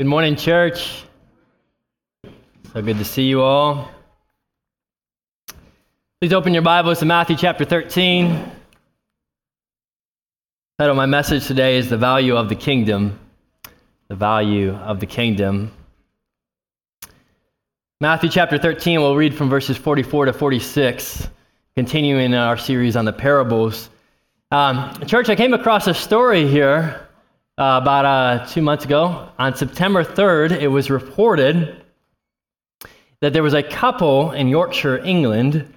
Good morning, church. So good to see you all. Please open your Bibles to Matthew chapter 13. The title of my message today is The Value of the Kingdom. The Value of the Kingdom. Matthew chapter 13, we'll read from verses 44 to 46, continuing our series on the parables. Um, church, I came across a story here uh, about uh, two months ago. On September 3rd, it was reported that there was a couple in Yorkshire, England,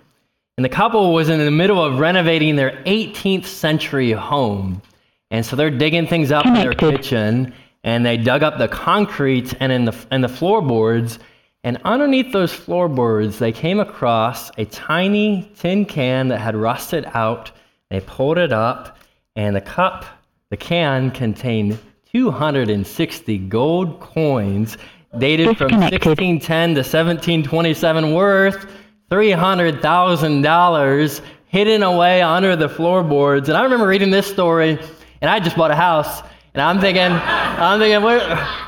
and the couple was in the middle of renovating their 18th century home. And so they're digging things up in their kitchen, and they dug up the concrete and in the, and the floorboards. And underneath those floorboards, they came across a tiny tin can that had rusted out. They pulled it up, and the cup, the can contained 260 gold coins dated from 1610 to 1727 worth $300,000 hidden away under the floorboards. And I remember reading this story, and I just bought a house. And I'm thinking, I'm thinking, what,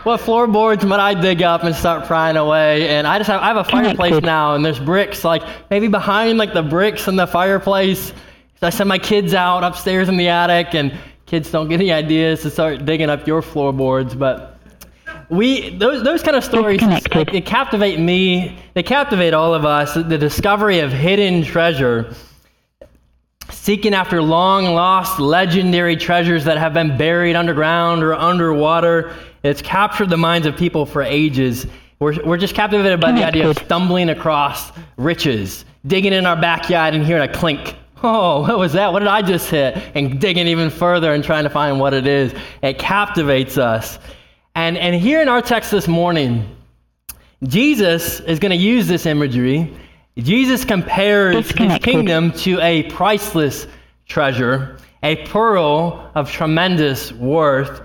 what floorboards might I dig up and start prying away? And I just have, I have a fireplace now, and there's bricks, like maybe behind like the bricks in the fireplace. So I send my kids out upstairs in the attic, and kids don't get any ideas to start digging up your floorboards. But we those those kind of stories they, they captivate me. They captivate all of us. The discovery of hidden treasure seeking after long lost legendary treasures that have been buried underground or underwater. It's captured the minds of people for ages. We're, we're just captivated by the idea of stumbling across riches, digging in our backyard and hearing a clink. Oh, what was that? What did I just hit? And digging even further and trying to find what it is. It captivates us. And, and here in our text this morning, Jesus is going to use this imagery Jesus compares his kingdom to a priceless treasure, a pearl of tremendous worth.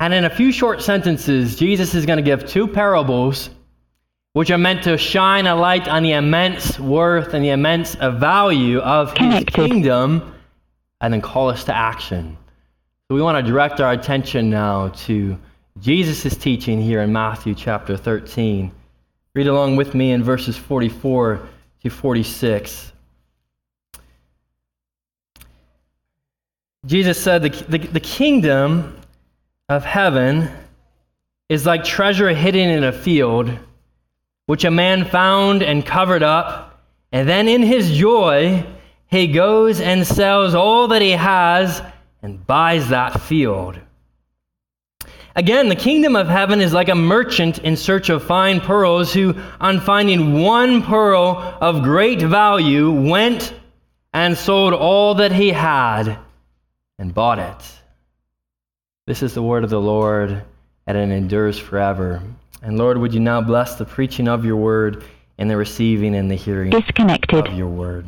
And in a few short sentences, Jesus is going to give two parables which are meant to shine a light on the immense worth and the immense value of his kingdom and then call us to action. So we want to direct our attention now to Jesus' teaching here in Matthew chapter 13. Read along with me in verses 44 to 46. Jesus said, the, the, the kingdom of heaven is like treasure hidden in a field, which a man found and covered up, and then in his joy, he goes and sells all that he has and buys that field. Again, the kingdom of heaven is like a merchant in search of fine pearls who, on finding one pearl of great value, went and sold all that he had and bought it. This is the word of the Lord, and it endures forever. And Lord, would you now bless the preaching of your word and the receiving and the hearing Disconnected. of your word.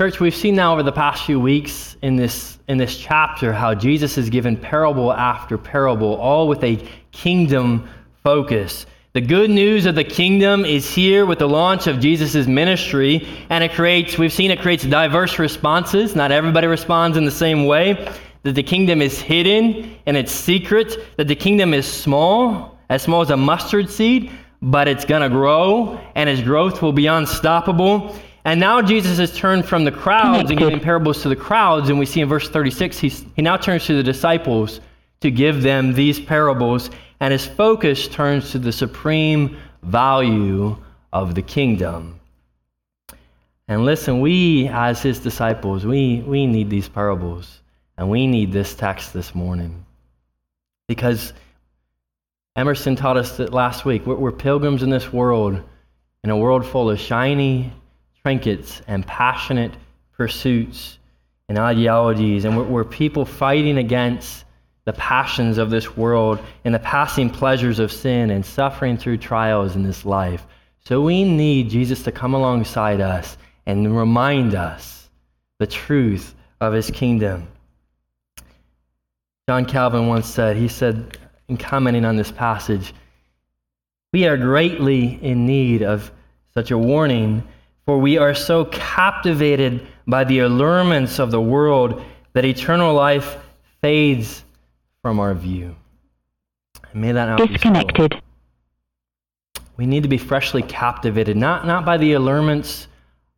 Church, we've seen now over the past few weeks in this, in this chapter how Jesus has given parable after parable, all with a kingdom focus. The good news of the kingdom is here with the launch of Jesus' ministry, and it creates, we've seen it creates diverse responses. Not everybody responds in the same way. That the kingdom is hidden and it's secret, that the kingdom is small, as small as a mustard seed, but it's going to grow, and its growth will be unstoppable. And now Jesus has turned from the crowds and giving parables to the crowds, and we see in verse 36, he's, he now turns to the disciples to give them these parables, and his focus turns to the supreme value of the kingdom. And listen, we as his disciples, we, we need these parables, and we need this text this morning. Because Emerson taught us that last week, we're, we're pilgrims in this world, in a world full of shiny, trinkets and passionate pursuits and ideologies, and we're, we're, people fighting against the passions of this world and the passing pleasures of sin and suffering through trials in this life. So we need Jesus to come alongside us and remind us the truth of his kingdom. John Calvin once said, he said, in commenting on this passage, we are greatly in need of such a warning for we are so captivated by the allurements of the world that eternal life fades from our view. And may that not so. Disconnected. We need to be freshly captivated, not, not by the allurements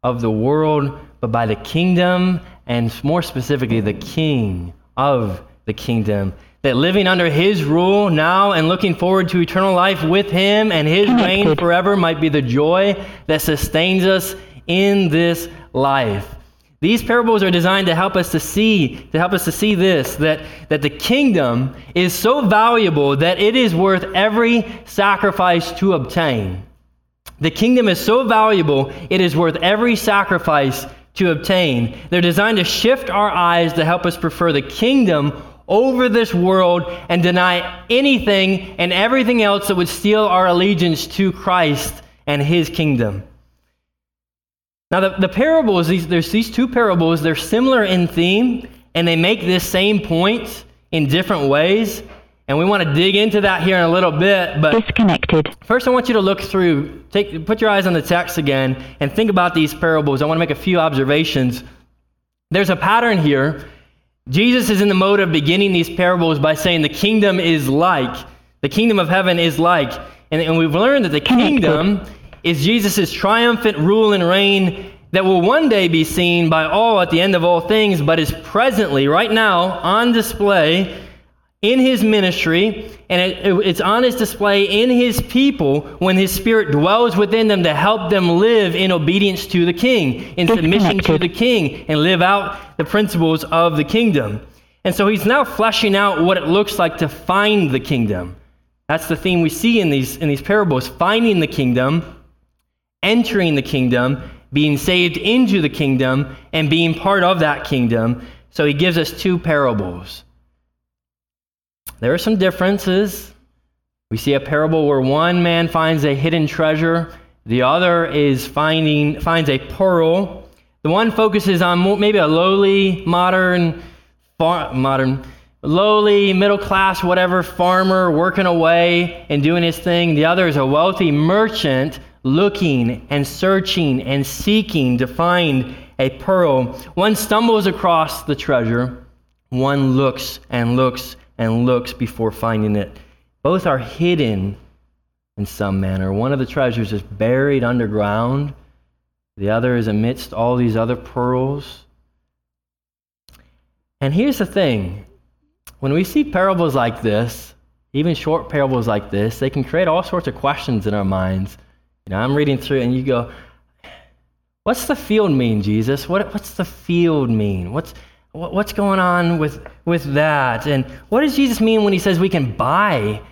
of the world, but by the kingdom, and more specifically, the king of the kingdom. That living under his rule now and looking forward to eternal life with him and his reign forever might be the joy that sustains us in this life. These parables are designed to help us to see, to help us to see this, that, that the kingdom is so valuable that it is worth every sacrifice to obtain. The kingdom is so valuable, it is worth every sacrifice to obtain. They're designed to shift our eyes to help us prefer the kingdom over this world and deny anything and everything else that would steal our allegiance to Christ and his kingdom. Now, the, the parables, these, there's these two parables, they're similar in theme, and they make this same point in different ways. And we want to dig into that here in a little bit. But Disconnected. first, I want you to look through, take, put your eyes on the text again, and think about these parables. I want to make a few observations. There's a pattern here. Jesus is in the mode of beginning these parables by saying the kingdom is like, the kingdom of heaven is like. And, and we've learned that the kingdom is Jesus' triumphant rule and reign that will one day be seen by all at the end of all things, but is presently, right now, on display in his ministry, and it, it- it's on his display in his people when his spirit dwells within them to help them live in obedience to the king, in submission to the king, and live out the principles of the kingdom. And so he's now fleshing out what it looks like to find the kingdom. That's the theme we see in these, in these parables finding the kingdom, entering the kingdom, being saved into the kingdom, and being part of that kingdom. So he gives us two parables. There are some differences. We see a parable where one man finds a hidden treasure, the other is finding finds a pearl. The one focuses on maybe a lowly, modern, far, modern, lowly, middle class, whatever farmer working away and doing his thing. The other is a wealthy merchant looking and searching and seeking to find a pearl. One stumbles across the treasure, one looks and looks and looks before finding it. Both are hidden in some manner. One of the treasures is buried underground, the other is amidst all these other pearls. And here's the thing when we see parables like this, even short parables like this, they can create all sorts of questions in our minds. You know, I'm reading through and you go, What's the field mean, Jesus? What, what's the field mean? What's, what, what's going on with, with that? And what does Jesus mean when he says we can buy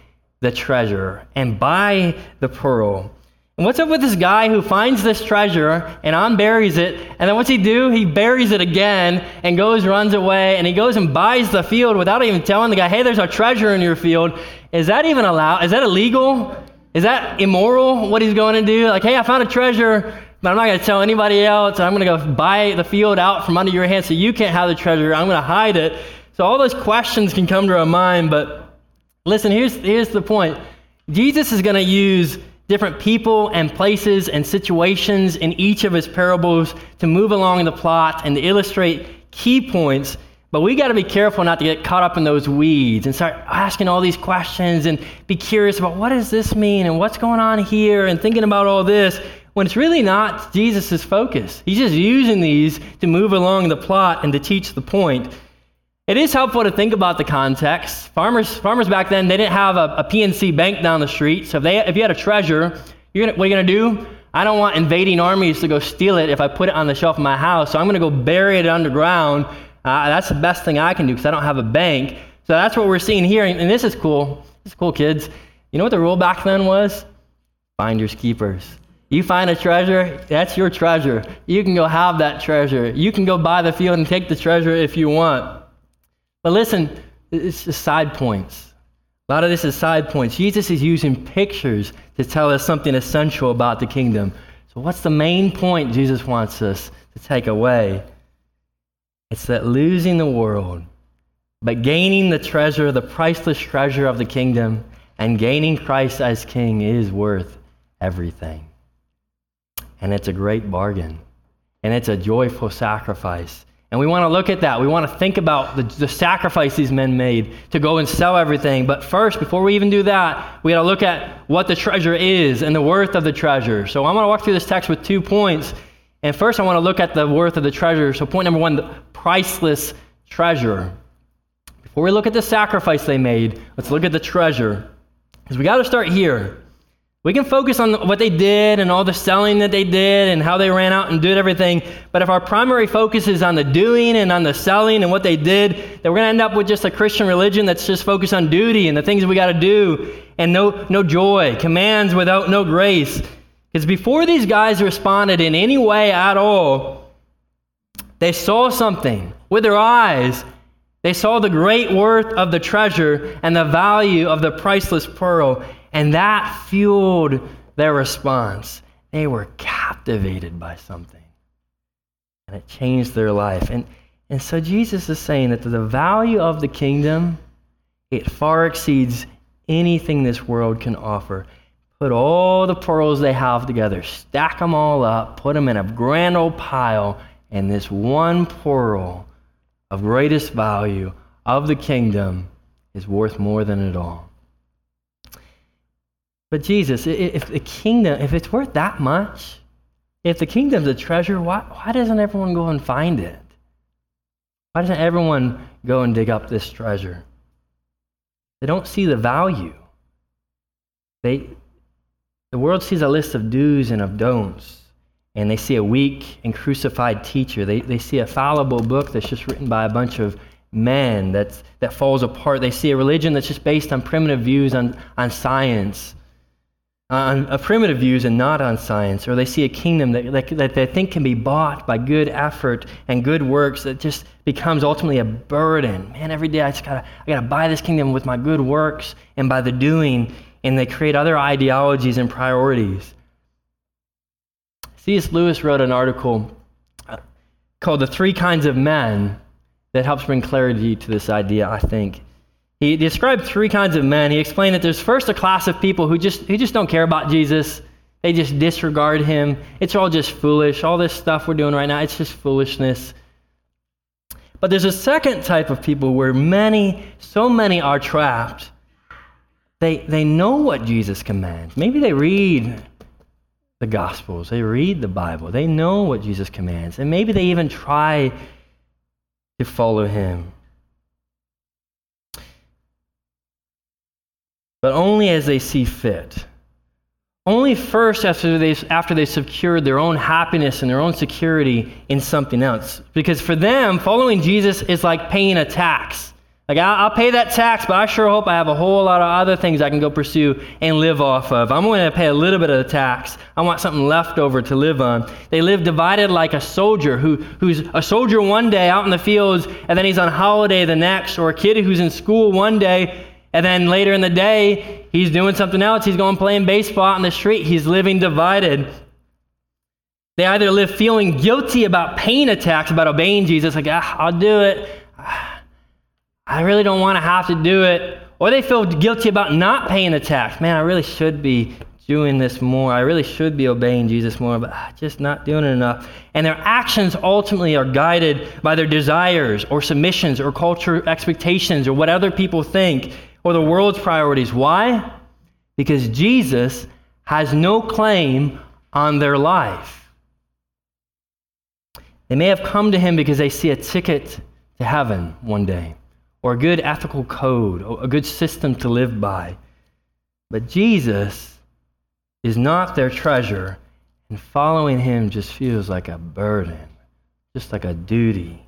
the treasure and buy the pearl? And what's up with this guy who finds this treasure and unburies it, and then what's he do? He buries it again and goes, runs away, and he goes and buys the field without even telling the guy, hey, there's a treasure in your field. Is that even allowed? Is that illegal? Is that immoral what he's going to do? Like, hey, I found a treasure, but I'm not going to tell anybody else. I'm going to go buy the field out from under your hand so you can't have the treasure. I'm going to hide it. So all those questions can come to our mind, but listen, here's, here's the point. Jesus is going to use different people and places and situations in each of his parables to move along the plot and to illustrate key points. But we got to be careful not to get caught up in those weeds and start asking all these questions and be curious about what does this mean and what's going on here and thinking about all this when it's really not Jesus' focus. He's just using these to move along the plot and to teach the point. It is helpful to think about the context. Farmers, farmers back then, they didn't have a, a PNC bank down the street. So if, they, if you had a treasure, you're gonna, what are you going to do? I don't want invading armies to go steal it if I put it on the shelf of my house. So I'm going to go bury it underground. Uh, that's the best thing I can do because I don't have a bank. So that's what we're seeing here. And this is cool. This is cool, kids. You know what the rule back then was? Finders keepers. You find a treasure, that's your treasure. You can go have that treasure. You can go buy the field and take the treasure if you want. But listen, it's just side points. A lot of this is side points. Jesus is using pictures to tell us something essential about the kingdom. So, what's the main point Jesus wants us to take away? It's that losing the world, but gaining the treasure, the priceless treasure of the kingdom, and gaining Christ as king is worth everything. And it's a great bargain. And it's a joyful sacrifice. And we want to look at that. We want to think about the, the sacrifice these men made to go and sell everything. But first, before we even do that, we got to look at what the treasure is and the worth of the treasure. So I'm going to walk through this text with two points. And first, I want to look at the worth of the treasure. So, point number one, the priceless treasure. Before we look at the sacrifice they made, let's look at the treasure. Because we got to start here. We can focus on what they did and all the selling that they did and how they ran out and did everything. But if our primary focus is on the doing and on the selling and what they did, then we're going to end up with just a Christian religion that's just focused on duty and the things we got to do and no, no joy, commands without no grace. Because before these guys responded in any way at all, they saw something with their eyes. They saw the great worth of the treasure and the value of the priceless pearl. And that fueled their response. They were captivated by something. And it changed their life. And, and so Jesus is saying that the value of the kingdom, it far exceeds anything this world can offer. Put all the pearls they have together, stack them all up, put them in a grand old pile, and this one pearl of greatest value of the kingdom is worth more than it all. But Jesus, if the kingdom, if it's worth that much, if the kingdom's a treasure, why, why doesn't everyone go and find it? Why doesn't everyone go and dig up this treasure? They don't see the value. They, the world sees a list of do's and of don'ts, and they see a weak and crucified teacher. They, they see a fallible book that's just written by a bunch of men that's, that falls apart. They see a religion that's just based on primitive views on, on science on primitive views and not on science, or they see a kingdom that, that, that, they think can be bought by good effort and good works that just becomes ultimately a burden. Man, every day I just gotta, I gotta buy this kingdom with my good works and by the doing, and they create other ideologies and priorities. C.S. Lewis wrote an article uh, called The Three Kinds of Men that helps bring clarity to this idea, I think. He described three kinds of men. He explained that there's first a class of people who just, who just don't care about Jesus. They just disregard him. It's all just foolish. All this stuff we're doing right now, it's just foolishness. But there's a second type of people where many, so many are trapped. They, they know what Jesus commands. Maybe they read the Gospels, they read the Bible, they know what Jesus commands, and maybe they even try to follow him. But only as they see fit. Only first after they, after they secured their own happiness and their own security in something else. Because for them, following Jesus is like paying a tax. Like, I'll, pay that tax, but I sure hope I have a whole lot of other things I can go pursue and live off of. I'm going to pay a little bit of the tax. I want something left over to live on. They live divided like a soldier who, who's a soldier one day out in the fields, and then he's on holiday the next, or a kid who's in school one day and then later in the day, he's doing something else. He's going playing baseball in the street. He's living divided. They either live feeling guilty about paying a tax, about obeying Jesus, like, ah, I'll do it. I really don't want to have to do it. Or they feel guilty about not paying the tax. Man, I really should be doing this more. I really should be obeying Jesus more, but ah, just not doing it enough. And their actions ultimately are guided by their desires or submissions or culture expectations or what other people think or the world's priorities. Why? Because Jesus has no claim on their life. They may have come to him because they see a ticket to heaven one day, or a good ethical code, or a good system to live by. But Jesus is not their treasure, and following him just feels like a burden, just like a duty.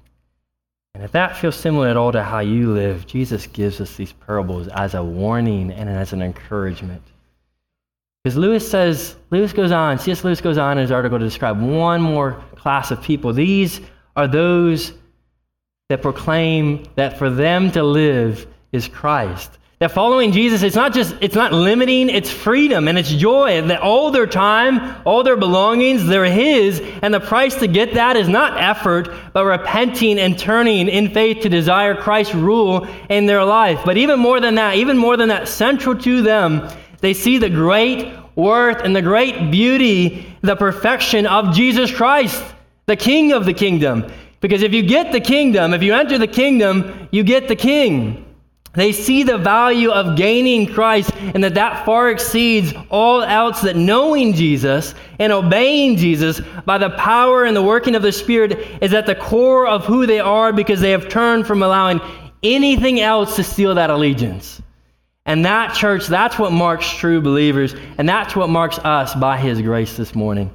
And if that feels similar at all to how you live, Jesus gives us these parables as a warning and as an encouragement. Because Lewis says, Lewis goes on, C.S. Lewis goes on in his article to describe one more class of people. These are those that proclaim that for them to live is Christ. That following Jesus, it's not just, it's not limiting, it's freedom and it's joy. That all their time, all their belongings, they're His. And the price to get that is not effort, but repenting and turning in faith to desire Christ's rule in their life. But even more than that, even more than that, central to them, they see the great worth and the great beauty, the perfection of Jesus Christ, the King of the kingdom. Because if you get the kingdom, if you enter the kingdom, you get the king. They see the value of gaining Christ and that that far exceeds all else that knowing Jesus and obeying Jesus by the power and the working of the Spirit is at the core of who they are because they have turned from allowing anything else to steal that allegiance. And that church, that's what marks true believers, and that's what marks us by His grace this morning.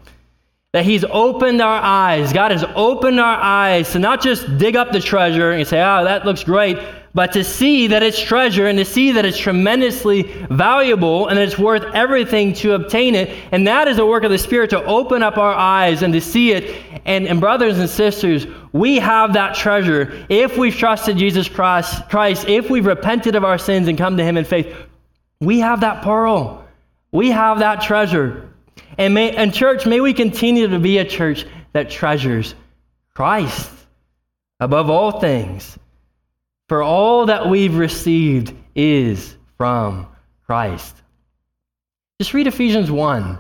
That He's opened our eyes. God has opened our eyes to not just dig up the treasure and say, oh, that looks great, but to see that it's treasure and to see that it's tremendously valuable and it's worth everything to obtain it. And that is the work of the Spirit to open up our eyes and to see it. And, and brothers and sisters, we have that treasure if we've trusted Jesus Christ, Christ, if we've repented of our sins and come to Him in faith. We have that pearl. We have that treasure. And, may, and church, may we continue to be a church that treasures Christ above all things for all that we've received is from Christ. Just read Ephesians 1.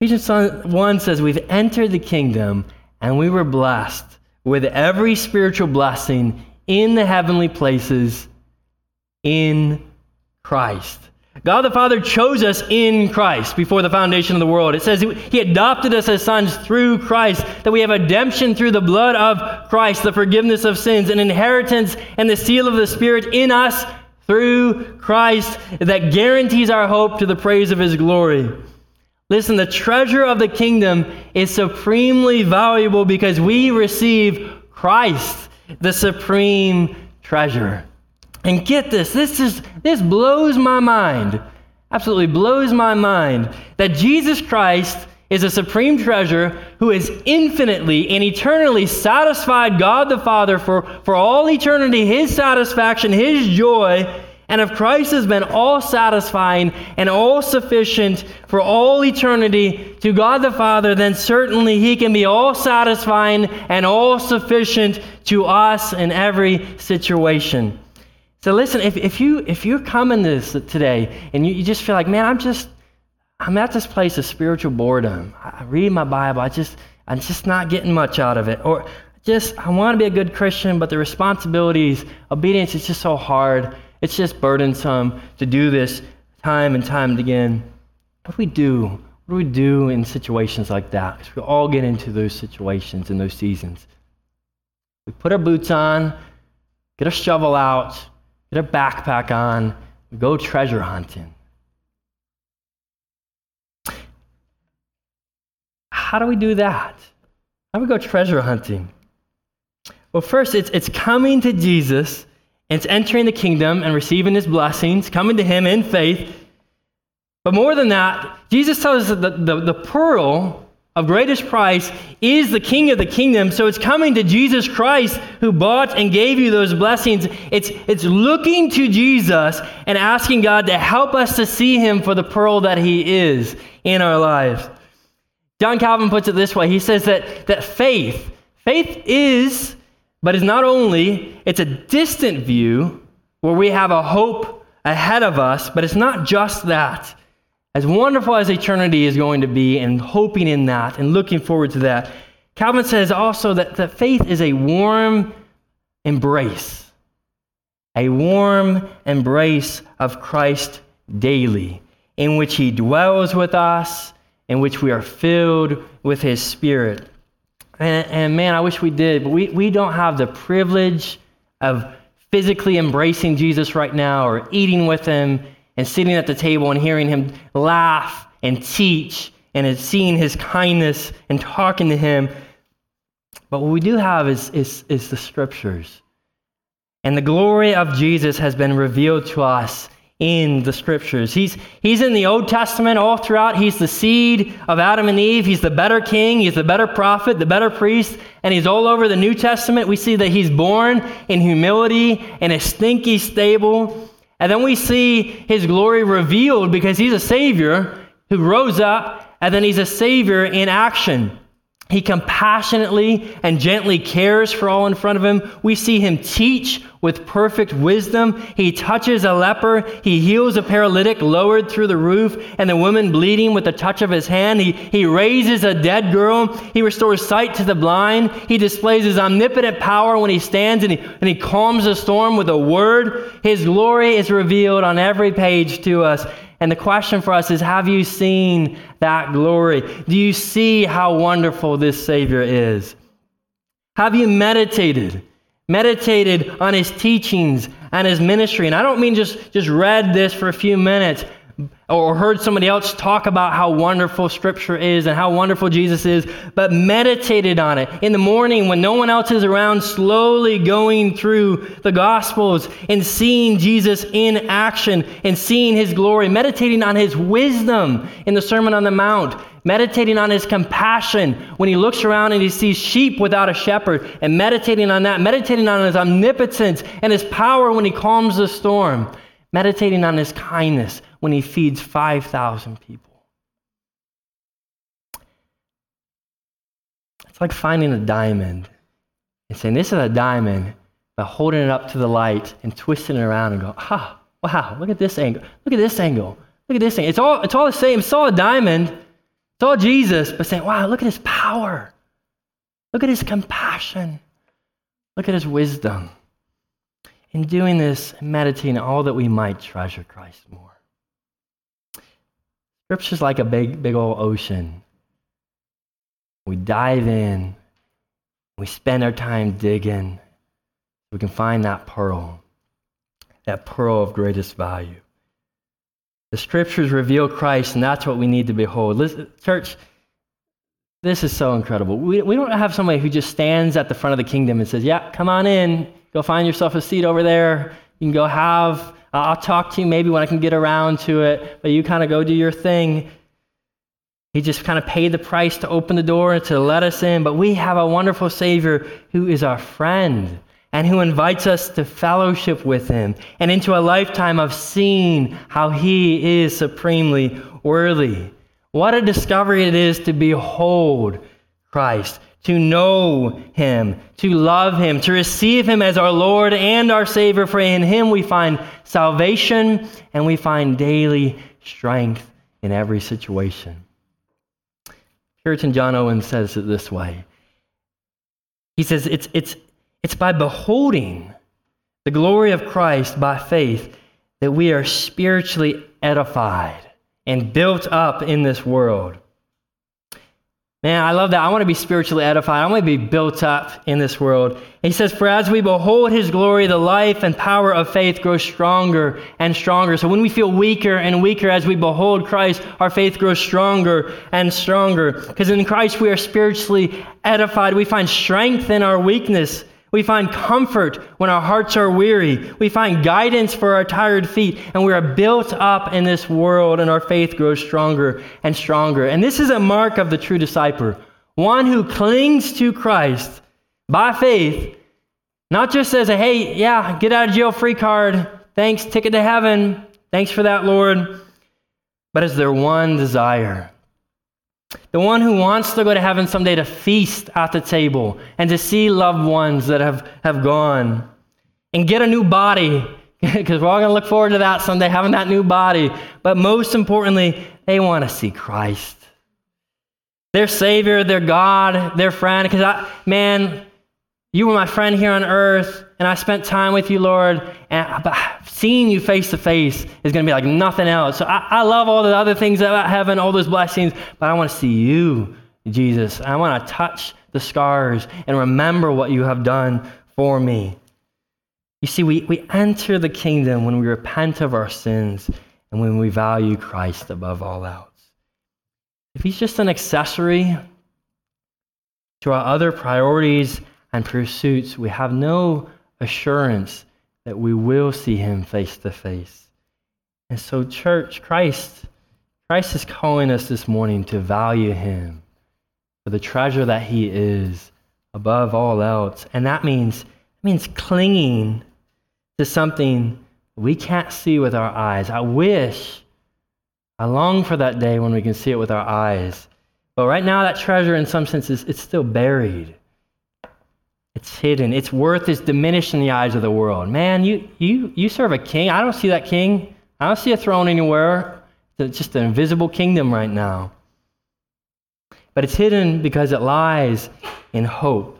Ephesians 1 says, We've entered the kingdom and we were blessed with every spiritual blessing in the heavenly places in Christ. God the Father chose us in Christ before the foundation of the world. It says He adopted us as sons through Christ, that we have redemption through the blood of Christ, the forgiveness of sins, an inheritance, and the seal of the Spirit in us through Christ that guarantees our hope to the praise of His glory. Listen, the treasure of the kingdom is supremely valuable because we receive Christ, the supreme treasure. And get this, this is this blows my mind. Absolutely blows my mind that Jesus Christ is a supreme treasure who has infinitely and eternally satisfied God the Father for, for all eternity, his satisfaction, his joy. And if Christ has been all satisfying and all sufficient for all eternity to God the Father, then certainly he can be all satisfying and all sufficient to us in every situation. So listen, if, if you if you're coming to this today and you, you just feel like, man, I'm just I'm at this place of spiritual boredom. I read my Bible, I just I'm just not getting much out of it. Or just I want to be a good Christian, but the responsibilities, obedience is just so hard. It's just burdensome to do this time and time again. What do we do? What do we do in situations like that? Because we all get into those situations in those seasons. We put our boots on, get a shovel out, get a backpack on, go treasure hunting. How do we do that? How do we go treasure hunting? Well, first, it's, it's coming to Jesus, it's entering the kingdom and receiving his blessings, coming to him in faith. But more than that, Jesus tells us that the, the, the pearl of greatest price is the king of the kingdom. So it's coming to Jesus Christ who bought and gave you those blessings. It's, it's looking to Jesus and asking God to help us to see him for the pearl that he is in our lives. John Calvin puts it this way. He says that, that faith, faith is, but is not only, it's a distant view where we have a hope ahead of us, but it's not just that as wonderful as eternity is going to be, and hoping in that and looking forward to that, Calvin says also that, that faith is a warm embrace, a warm embrace of Christ daily, in which he dwells with us, in which we are filled with his spirit. And, and man, I wish we did, but we, we don't have the privilege of physically embracing Jesus right now or eating with him and sitting at the table and hearing him laugh and teach and seeing his kindness and talking to him. But what we do have is, is, is the scriptures. And the glory of Jesus has been revealed to us in the scriptures. He's, he's in the Old Testament all throughout. He's the seed of Adam and Eve. He's the better king. He's the better prophet, the better priest. And he's all over the New Testament. We see that he's born in humility in a stinky stable. And then we see his glory revealed because he's a Savior who rose up, and then he's a Savior in action. He compassionately and gently cares for all in front of him. We see him teach with perfect wisdom. He touches a leper. He heals a paralytic lowered through the roof and the woman bleeding with the touch of his hand. He, he raises a dead girl. He restores sight to the blind. He displays his omnipotent power when he stands and he, and he calms the storm with a word. His glory is revealed on every page to us. And the question for us is Have you seen that glory? Do you see how wonderful this Savior is? Have you meditated? Meditated on his teachings and his ministry. And I don't mean just, just read this for a few minutes or heard somebody else talk about how wonderful Scripture is and how wonderful Jesus is, but meditated on it. In the morning when no one else is around, slowly going through the Gospels and seeing Jesus in action and seeing His glory, meditating on His wisdom in the Sermon on the Mount, meditating on His compassion when He looks around and He sees sheep without a shepherd, and meditating on that, meditating on His omnipotence and His power when He calms the storm meditating on his kindness when he feeds 5,000 people. It's like finding a diamond and saying, This is a diamond, but holding it up to the light and twisting it around and go, Ah, wow, look at this angle. Look at this angle. Look at this thing. It's all, it's all the same. It's all a diamond. It's all Jesus, but saying, Wow, look at his power. Look at his compassion. Look at his wisdom in doing this, meditating all that we might treasure Christ more. Scripture's like a big, big old ocean. We dive in, we spend our time digging, we can find that pearl, that pearl of greatest value. The scriptures reveal Christ, and that's what we need to behold. Listen, church, this is so incredible. We, we don't have somebody who just stands at the front of the kingdom and says, Yeah, come on in. Go find yourself a seat over there. You can go have, I'll talk to you maybe when I can get around to it, but you kind of go do your thing. He just kind of paid the price to open the door and to let us in. But we have a wonderful Savior who is our friend and who invites us to fellowship with Him and into a lifetime of seeing how He is supremely worthy. What a discovery it is to behold Christ, to know him, to love him, to receive him as our Lord and our Savior, for in him we find salvation and we find daily strength in every situation. Puritan John Owen says it this way. He says, it's, it's, it's by beholding the glory of Christ by faith that we are spiritually edified and built up in this world. Man, I love that. I want to be spiritually edified. I want to be built up in this world. He says, For as we behold his glory, the life and power of faith grows stronger and stronger. So when we feel weaker and weaker as we behold Christ, our faith grows stronger and stronger. Because in Christ we are spiritually edified. We find strength in our weakness. We find comfort when our hearts are weary. We find guidance for our tired feet. And we are built up in this world, and our faith grows stronger and stronger. And this is a mark of the true disciple one who clings to Christ by faith, not just says, hey, yeah, get out of jail free card. Thanks, ticket to heaven. Thanks for that, Lord. But as their one desire the one who wants to go to heaven someday to feast at the table and to see loved ones that have, have gone and get a new body, because we're all going to look forward to that someday, having that new body. But most importantly, they want to see Christ. Their Savior, their God, their friend. Because, man, you were my friend here on earth, and I spent time with you, Lord. And seeing you face to face is going to be like nothing else. So I, I love all the other things about heaven, all those blessings, but I want to see you, Jesus. I want to touch the scars and remember what you have done for me. You see, we, we enter the kingdom when we repent of our sins and when we value Christ above all else. If he's just an accessory to our other priorities, and pursuits, we have no assurance that we will see him face to face. And so, church, Christ, Christ is calling us this morning to value him for the treasure that he is above all else. And that means, means clinging to something we can't see with our eyes. I wish, I long for that day when we can see it with our eyes. But right now, that treasure, in some senses, it's still buried. It's hidden. Its worth is diminished in the eyes of the world. Man, you, you, you serve a king. I don't see that king. I don't see a throne anywhere. It's just an invisible kingdom right now. But it's hidden because it lies in hope.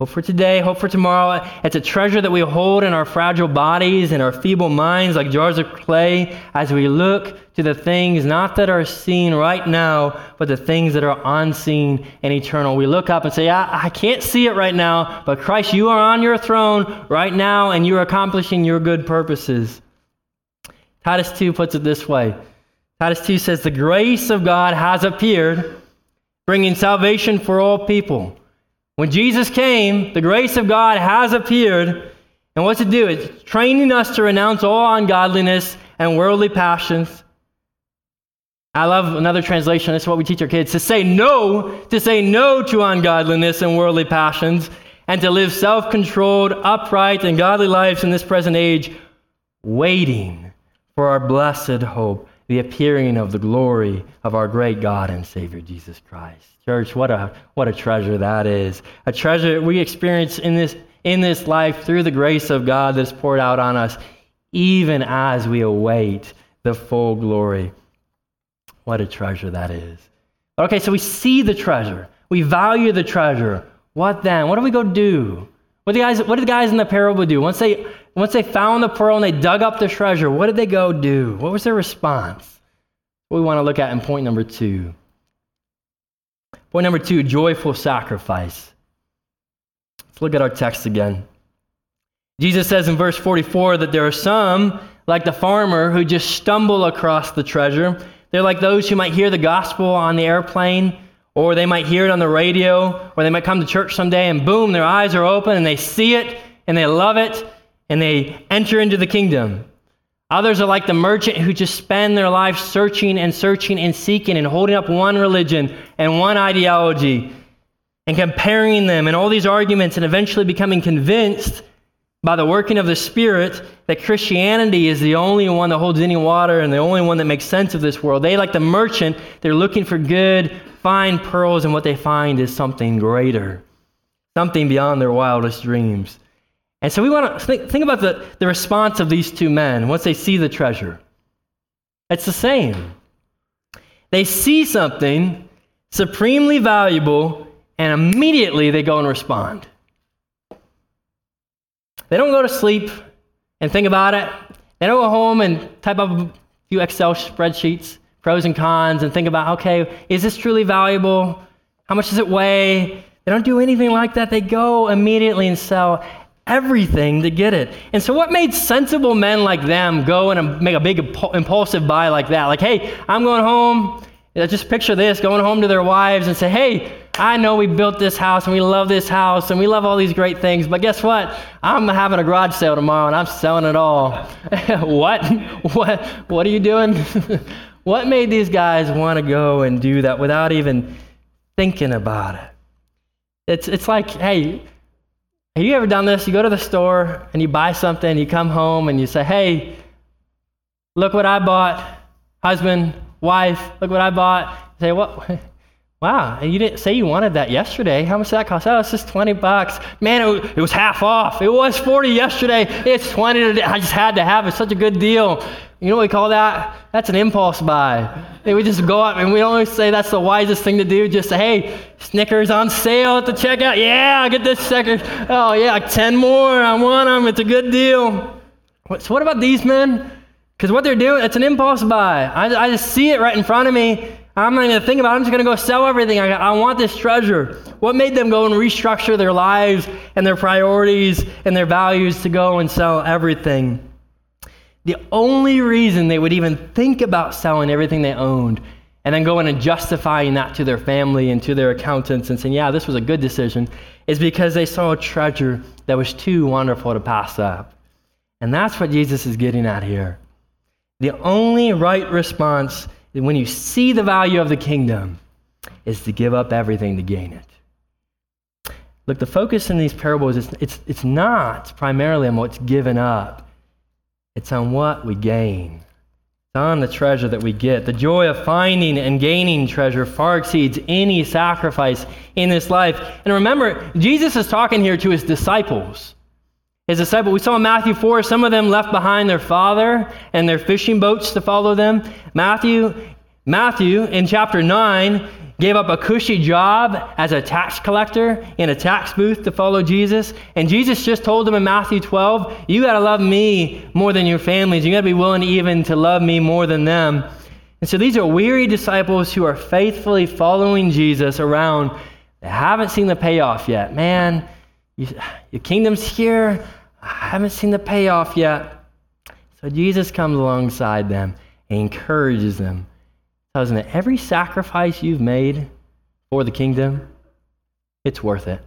Hope for today, hope for tomorrow. It's a treasure that we hold in our fragile bodies and our feeble minds like jars of clay as we look to the things not that are seen right now, but the things that are unseen and eternal. We look up and say, I, I can't see it right now, but Christ, you are on your throne right now and you are accomplishing your good purposes. Titus 2 puts it this way Titus 2 says, The grace of God has appeared, bringing salvation for all people. When Jesus came, the grace of God has appeared. And what's it do? It's training us to renounce all ungodliness and worldly passions. I love another translation. This is what we teach our kids to say no, to say no to ungodliness and worldly passions, and to live self controlled, upright, and godly lives in this present age, waiting for our blessed hope, the appearing of the glory of our great God and Savior Jesus Christ. Church, what a, what a treasure that is. A treasure we experience in this, in this life through the grace of God that's poured out on us, even as we await the full glory. What a treasure that is. Okay, so we see the treasure. We value the treasure. What then? What do we go do? What, the guys, what did the guys in the parable do? Once they, once they found the pearl and they dug up the treasure, what did they go do? What was their response? What we want to look at in point number two. Point number two joyful sacrifice. Let's look at our text again. Jesus says in verse 44 that there are some, like the farmer, who just stumble across the treasure. They're like those who might hear the gospel on the airplane, or they might hear it on the radio, or they might come to church someday and boom, their eyes are open and they see it and they love it and they enter into the kingdom. Others are like the merchant who just spend their life searching and searching and seeking and holding up one religion and one ideology and comparing them and all these arguments and eventually becoming convinced by the working of the Spirit that Christianity is the only one that holds any water and the only one that makes sense of this world. They, like the merchant, they're looking for good, fine pearls, and what they find is something greater, something beyond their wildest dreams. And so we want to think, think about the, the response of these two men once they see the treasure. It's the same. They see something supremely valuable, and immediately they go and respond. They don't go to sleep and think about it. They don't go home and type up a few Excel spreadsheets, pros and cons, and think about, okay, is this truly valuable? How much does it weigh? They don't do anything like that. They go immediately and sell everything to get it. And so, what made sensible men like them go and make a big impulsive buy like that? Like, hey, I'm going home. Just picture this going home to their wives and say, hey, I know we built this house and we love this house and we love all these great things, but guess what? I'm having a garage sale tomorrow and I'm selling it all. what? What? What are you doing? what made these guys want to go and do that without even thinking about it? It's, it's like, hey, have you ever done this? You go to the store and you buy something, you come home and you say, hey, look what I bought. Husband, wife, look what I bought. You say, what? Wow, and you didn't say you wanted that yesterday. How much did that cost? Oh, it's just 20 bucks. Man, it was, it was half off. It was 40 yesterday. It's 20 today. I just had to have it. Such a good deal. You know what we call that? That's an impulse buy. And we just go up and we always say that's the wisest thing to do. Just say, hey, Snickers on sale at the checkout. Yeah, I get this Snickers. Oh, yeah, 10 more. I want them. It's a good deal. So, what about these men? Because what they're doing, it's an impulse buy. I, I just see it right in front of me. I'm not going to think about it. I'm just going to go sell everything. I, I want this treasure. What made them go and restructure their lives and their priorities and their values to go and sell everything? The only reason they would even think about selling everything they owned and then going and justifying that to their family and to their accountants and saying, yeah, this was a good decision, is because they saw a treasure that was too wonderful to pass up. And that's what Jesus is getting at here. The only right response when you see the value of the kingdom is to give up everything to gain it. Look, the focus in these parables is it's, it's not primarily on what's given up, it's on what we gain. It's on the treasure that we get. The joy of finding and gaining treasure far exceeds any sacrifice in this life. And remember, Jesus is talking here to his disciples. His disciples, we saw in Matthew 4, some of them left behind their father and their fishing boats to follow them. Matthew, Matthew in chapter 9 gave up a cushy job as a tax collector in a tax booth to follow Jesus. And Jesus just told him in Matthew 12, You got to love me more than your families. You got to be willing even to love me more than them. And so these are weary disciples who are faithfully following Jesus around. They haven't seen the payoff yet. Man, you, your kingdom's here. I haven't seen the payoff yet. So Jesus comes alongside them and encourages them tells them that every sacrifice you've made for the kingdom, it's worth it.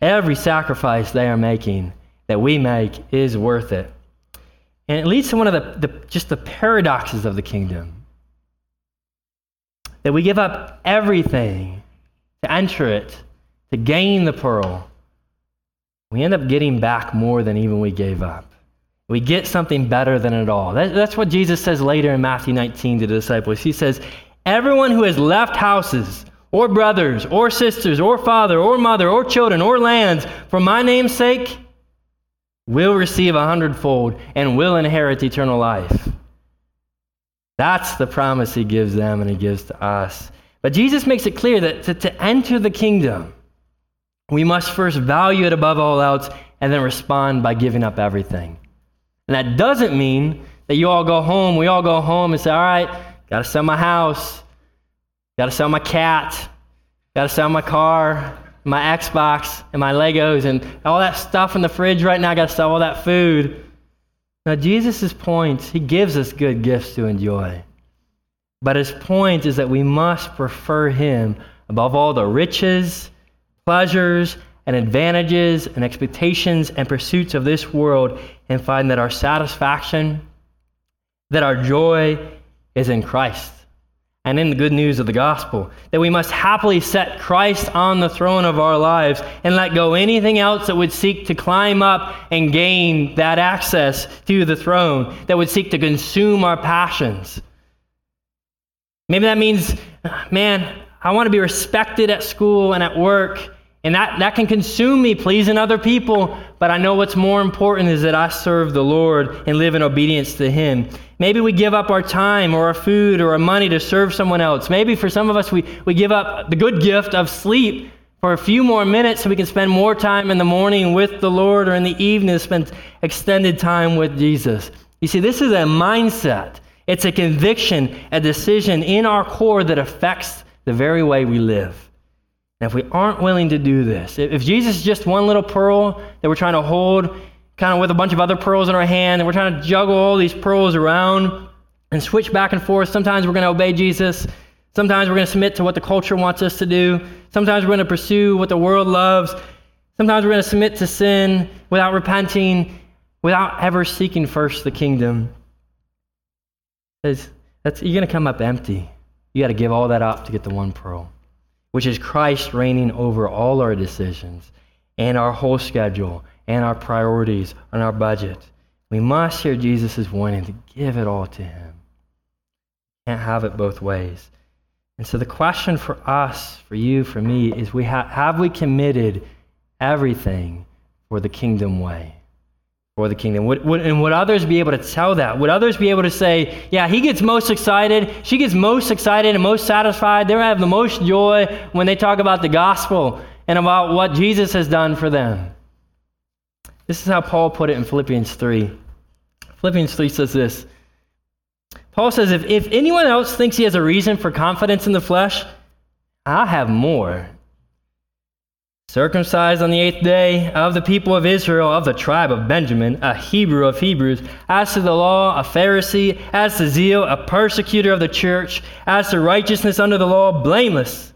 Every sacrifice they are making that we make is worth it. And it leads to one of the, the just the paradoxes of the kingdom. That we give up everything to enter it, to gain the pearl. We end up getting back more than even we gave up. We get something better than it all. That, that's what Jesus says later in Matthew 19 to the disciples. He says, Everyone who has left houses, or brothers, or sisters, or father, or mother, or children, or lands for my name's sake will receive a hundredfold and will inherit eternal life. That's the promise he gives them and he gives to us. But Jesus makes it clear that to, to enter the kingdom, we must first value it above all else and then respond by giving up everything. And that doesn't mean that you all go home, we all go home and say, all right, got to sell my house, got to sell my cat, got to sell my car, my Xbox, and my Legos, and all that stuff in the fridge right now, got to sell all that food. Now, Jesus' point, he gives us good gifts to enjoy. But his point is that we must prefer him above all the riches, pleasures, and advantages and expectations and pursuits of this world and find that our satisfaction, that our joy is in Christ and in the good news of the gospel. That we must happily set Christ on the throne of our lives and let go anything else that would seek to climb up and gain that access to the throne, that would seek to consume our passions. Maybe that means, man, I want to be respected at school and at work and that, that can consume me pleasing other people, but I know what's more important is that I serve the Lord and live in obedience to Him. Maybe we give up our time or our food or our money to serve someone else. Maybe for some of us, we, we give up the good gift of sleep for a few more minutes so we can spend more time in the morning with the Lord or in the evening spend extended time with Jesus. You see, this is a mindset. It's a conviction, a decision in our core that affects the very way we live. And if we aren't willing to do this, if Jesus is just one little pearl that we're trying to hold, kind of with a bunch of other pearls in our hand, and we're trying to juggle all these pearls around and switch back and forth, sometimes we're going to obey Jesus. Sometimes we're going to submit to what the culture wants us to do. Sometimes we're going to pursue what the world loves. Sometimes we're going to submit to sin without repenting, without ever seeking first the kingdom. That's, that's, you're going to come up empty. You got to give all that up to get the one pearl which is Christ reigning over all our decisions and our whole schedule and our priorities and our budget. We must hear Jesus' warning to give it all to Him. Can't have it both ways. And so the question for us, for you, for me, is we ha- have we committed everything for the kingdom way? For the kingdom? Would, would, and would others be able to tell that? Would others be able to say, yeah, he gets most excited, she gets most excited and most satisfied, they have the most joy when they talk about the gospel and about what Jesus has done for them? This is how Paul put it in Philippians 3. Philippians 3 says this Paul says, if, if anyone else thinks he has a reason for confidence in the flesh, I have more circumcised on the eighth day of the people of Israel, of the tribe of Benjamin, a Hebrew of Hebrews, as to the law, a Pharisee, as to zeal, a persecutor of the church, as to righteousness under the law, blameless.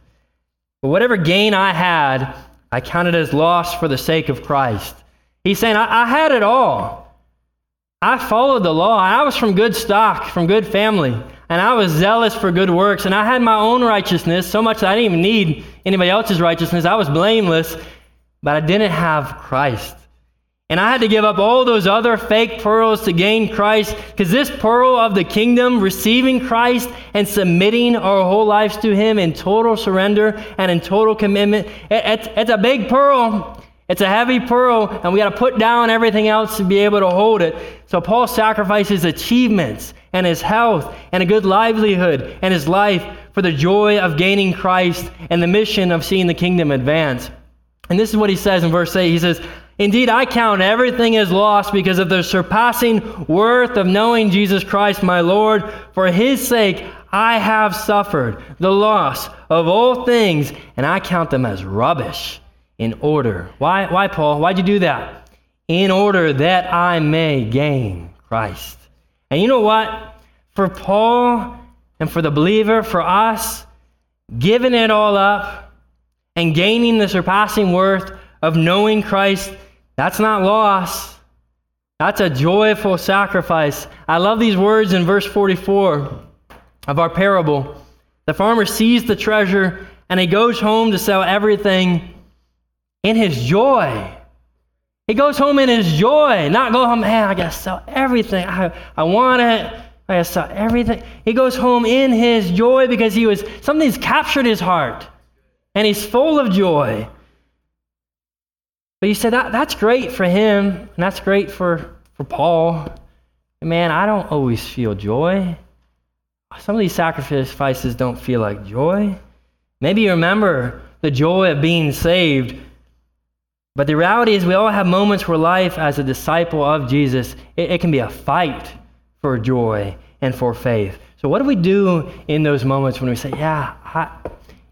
But whatever gain I had, I counted as loss for the sake of Christ. He's saying, I, I had it all. I followed the law. I was from good stock, from good family and I was zealous for good works, and I had my own righteousness so much that I didn't even need anybody else's righteousness. I was blameless, but I didn't have Christ. And I had to give up all those other fake pearls to gain Christ because this pearl of the kingdom, receiving Christ and submitting our whole lives to Him in total surrender and in total commitment, it, it's, it's a big pearl. It's a heavy pearl, and we got to put down everything else to be able to hold it. So Paul sacrifices achievements and his health and a good livelihood and his life for the joy of gaining Christ and the mission of seeing the kingdom advance. And this is what he says in verse 8. He says, Indeed, I count everything as lost because of the surpassing worth of knowing Jesus Christ, my Lord. For his sake, I have suffered the loss of all things, and I count them as rubbish in order. Why, why Paul? Why'd you do that? In order that I may gain Christ. And you know what? For Paul and for the believer, for us, giving it all up and gaining the surpassing worth of knowing Christ that's not loss. That's a joyful sacrifice. I love these words in verse 44 of our parable. The farmer sees the treasure and he goes home to sell everything in his joy. He goes home in his joy, not go home, man, I gotta sell everything. I, I want it. I gotta sell everything. He goes home in his joy because he was something's captured his heart. And he's full of joy. But you said that, that's great for him, and that's great for, for Paul. Man, I don't always feel joy. Some of these sacrifices don't feel like joy. Maybe you remember the joy of being saved. But the reality is, we all have moments where life, as a disciple of Jesus, it, it can be a fight for joy and for faith. So, what do we do in those moments when we say, Yeah, I,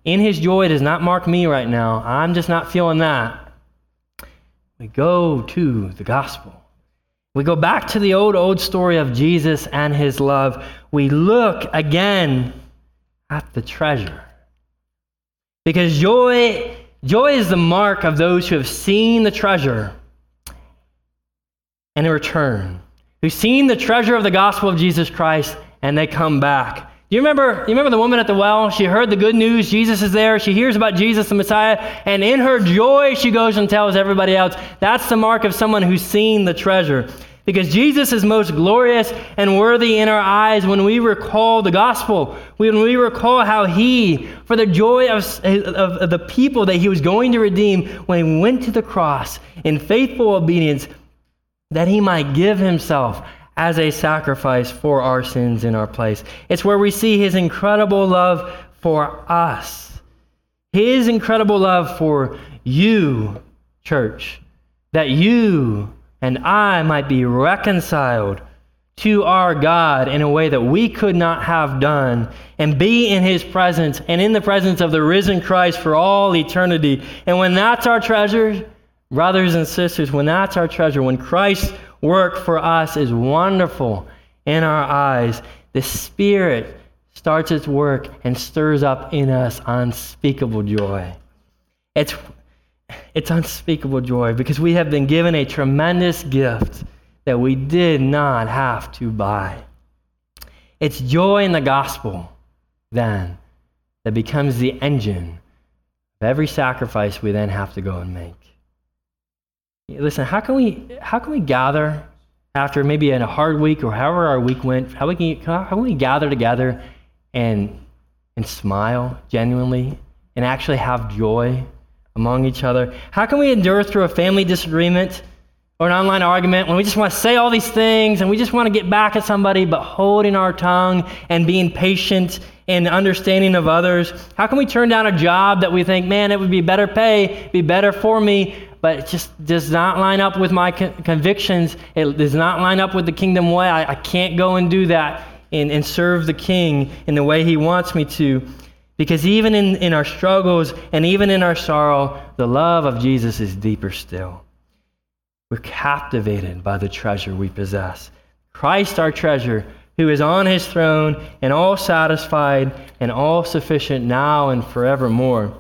in his joy does not mark me right now? I'm just not feeling that. We go to the gospel. We go back to the old, old story of Jesus and his love. We look again at the treasure. Because joy, joy is the mark of those who have seen the treasure and in return, who've seen the treasure of the gospel of Jesus Christ and they come back you remember, you remember the woman at the well? She heard the good news. Jesus is there. She hears about Jesus, the Messiah. And in her joy, she goes and tells everybody else. That's the mark of someone who's seen the treasure. Because Jesus is most glorious and worthy in our eyes when we recall the gospel, when we recall how he, for the joy of, of, the people that he was going to redeem, when he went to the cross in faithful obedience, that he might give himself as a sacrifice for our sins in our place. It's where we see his incredible love for us, his incredible love for you, church, that you and I might be reconciled to our God in a way that we could not have done and be in his presence and in the presence of the risen Christ for all eternity. And when that's our treasure, brothers and sisters, when that's our treasure, when Christ's work for us is wonderful in our eyes, the Spirit starts its work and stirs up in us unspeakable joy. It's, it's unspeakable joy because we have been given a tremendous gift that we did not have to buy. It's joy in the gospel, then, that becomes the engine of every sacrifice we then have to go and make. Listen, how can we how can we gather after maybe in a hard week or however our week went? How we can how can we gather together and and smile genuinely and actually have joy among each other? How can we endure through a family disagreement or an online argument when we just want to say all these things and we just want to get back at somebody, but holding our tongue and being patient and understanding of others? How can we turn down a job that we think, man, it would be better pay, be better for me, but it just does not line up with my convictions. It does not line up with the kingdom way. I, I can't go and do that and, and serve the king in the way he wants me to. Because even in, in our struggles and even in our sorrow, the love of Jesus is deeper still. We're captivated by the treasure we possess. Christ, our treasure, who is on his throne and all satisfied and all sufficient now and forevermore.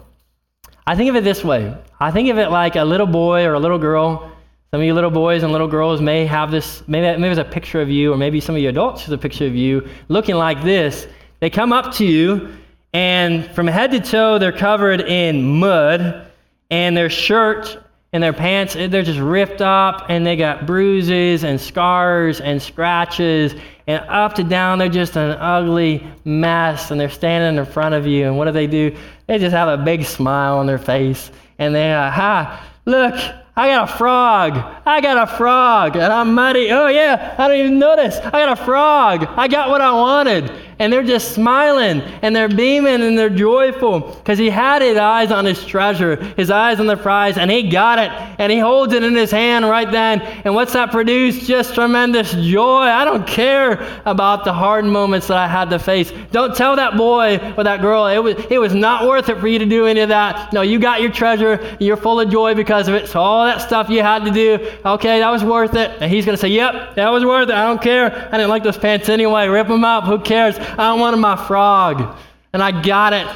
I think of it this way I think of it like a little boy or a little girl. Some of you little boys and little girls may have this, maybe, maybe it's a picture of you, or maybe some of you adults have a picture of you looking like this. They come up to you, and from head to toe, they're covered in mud, and their shirt and their pants, they're just ripped up and they got bruises and scars and scratches. And up to down, they're just an ugly mess. And they're standing in front of you. And what do they do? They just have a big smile on their face. And they, uh, ha, look, I got a frog. I got a frog. And I'm muddy. Oh, yeah, I don't even notice. I got a frog. I got what I wanted. And they're just smiling and they're beaming and they're joyful because he had his eyes on his treasure, his eyes on the prize, and he got it. And he holds it in his hand right then. And what's that produce? Just tremendous joy. I don't care about the hard moments that I had to face. Don't tell that boy or that girl it was, it was not worth it for you to do any of that. No, you got your treasure. You're full of joy because of it. So all that stuff you had to do, okay, that was worth it. And he's going to say, yep, that was worth it. I don't care. I didn't like those pants anyway. Rip them up. Who cares? I wanted my frog, and I got it.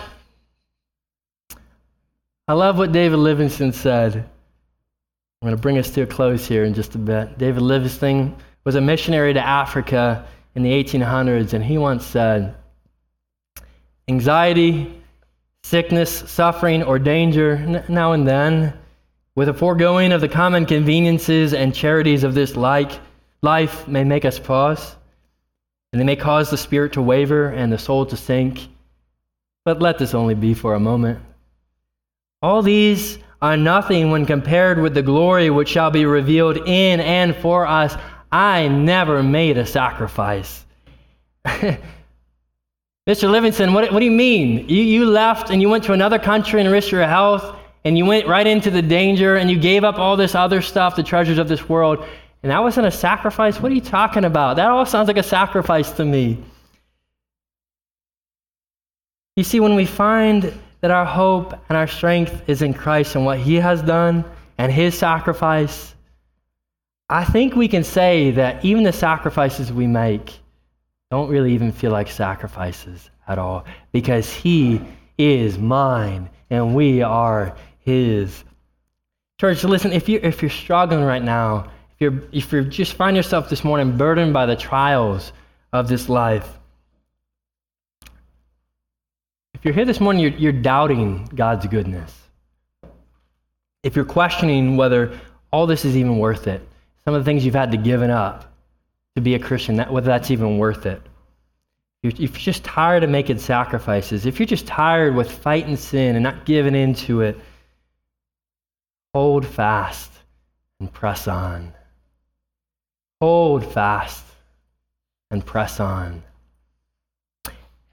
I love what David Livingstone said. I'm going to bring us to a close here in just a bit. David Livingstone was a missionary to Africa in the 1800s, and he once said, Anxiety, sickness, suffering, or danger, n- now and then, with a foregoing of the common conveniences and charities of this like life, may make us pause and they may cause the spirit to waver and the soul to sink. But let this only be for a moment. All these are nothing when compared with the glory which shall be revealed in and for us. I never made a sacrifice. Mr. Livingstone, what, what do you mean? You, you left and you went to another country and risked your health, and you went right into the danger, and you gave up all this other stuff, the treasures of this world, and that wasn't a sacrifice? What are you talking about? That all sounds like a sacrifice to me. You see, when we find that our hope and our strength is in Christ and what He has done and His sacrifice, I think we can say that even the sacrifices we make don't really even feel like sacrifices at all because He is mine and we are His. Church, listen, if, you're, if you're struggling right now, you're, if you just find yourself this morning burdened by the trials of this life, if you're here this morning, you're, you're doubting God's goodness. If you're questioning whether all this is even worth it, some of the things you've had to give up to be a Christian, that, whether that's even worth it. If you're just tired of making sacrifices, if you're just tired with fighting sin and not giving into it, hold fast and press on. Hold fast and press on.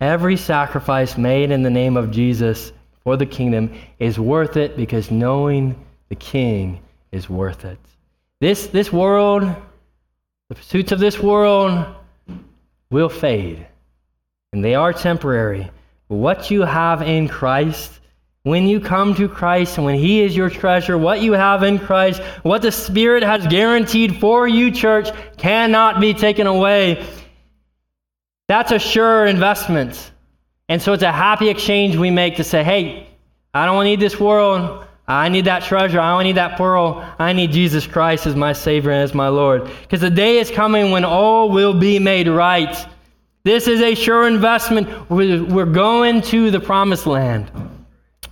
Every sacrifice made in the name of Jesus for the kingdom is worth it because knowing the King is worth it. This, this world, the pursuits of this world will fade, and they are temporary. But what you have in Christ when you come to Christ and when He is your treasure, what you have in Christ, what the Spirit has guaranteed for you, church, cannot be taken away. That's a sure investment. And so it's a happy exchange we make to say, hey, I don't need this world. I need that treasure. I don't need that pearl. I need Jesus Christ as my Savior and as my Lord. Because the day is coming when all will be made right. This is a sure investment. We're going to the promised land.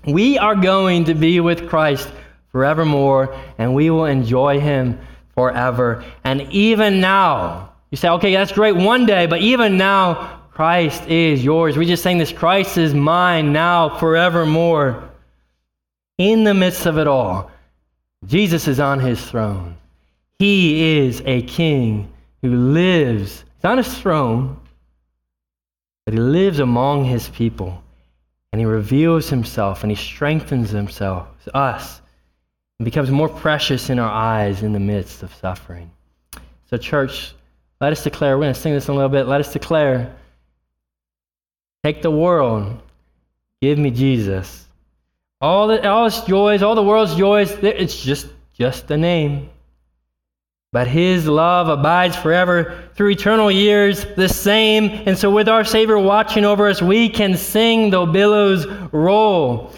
We are going to be with Christ forevermore, and we will enjoy him forever. And even now, you say, okay, that's great one day, but even now, Christ is yours. We just saying this Christ is mine now forevermore. In the midst of it all, Jesus is on his throne. He is a king who lives, he's on his throne, but he lives among his people and he reveals himself and he strengthens himself, us, and becomes more precious in our eyes in the midst of suffering. So, church, let us declare, we're going to sing this in a little bit. Let us declare take the world, give me Jesus. All, the, all its joys, all the world's joys, it's just, just the name. But his love abides forever through eternal years, the same. And so, with our Savior watching over us, we can sing though billows roll.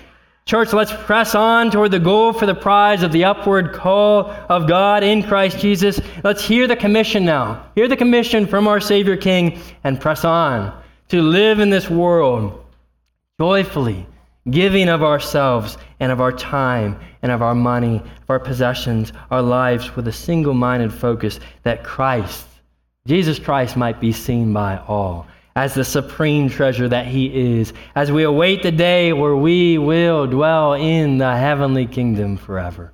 Church, let's press on toward the goal for the prize of the upward call of God in Christ Jesus. Let's hear the commission now. Hear the commission from our Savior King and press on to live in this world joyfully, giving of ourselves and of our time and of our money, of our possessions, our lives with a single minded focus that Christ, Jesus Christ, might be seen by all as the supreme treasure that He is, as we await the day where we will dwell in the heavenly kingdom forever.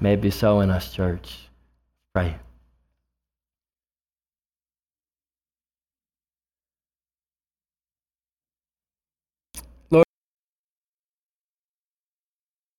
May it be so in us, church. Pray.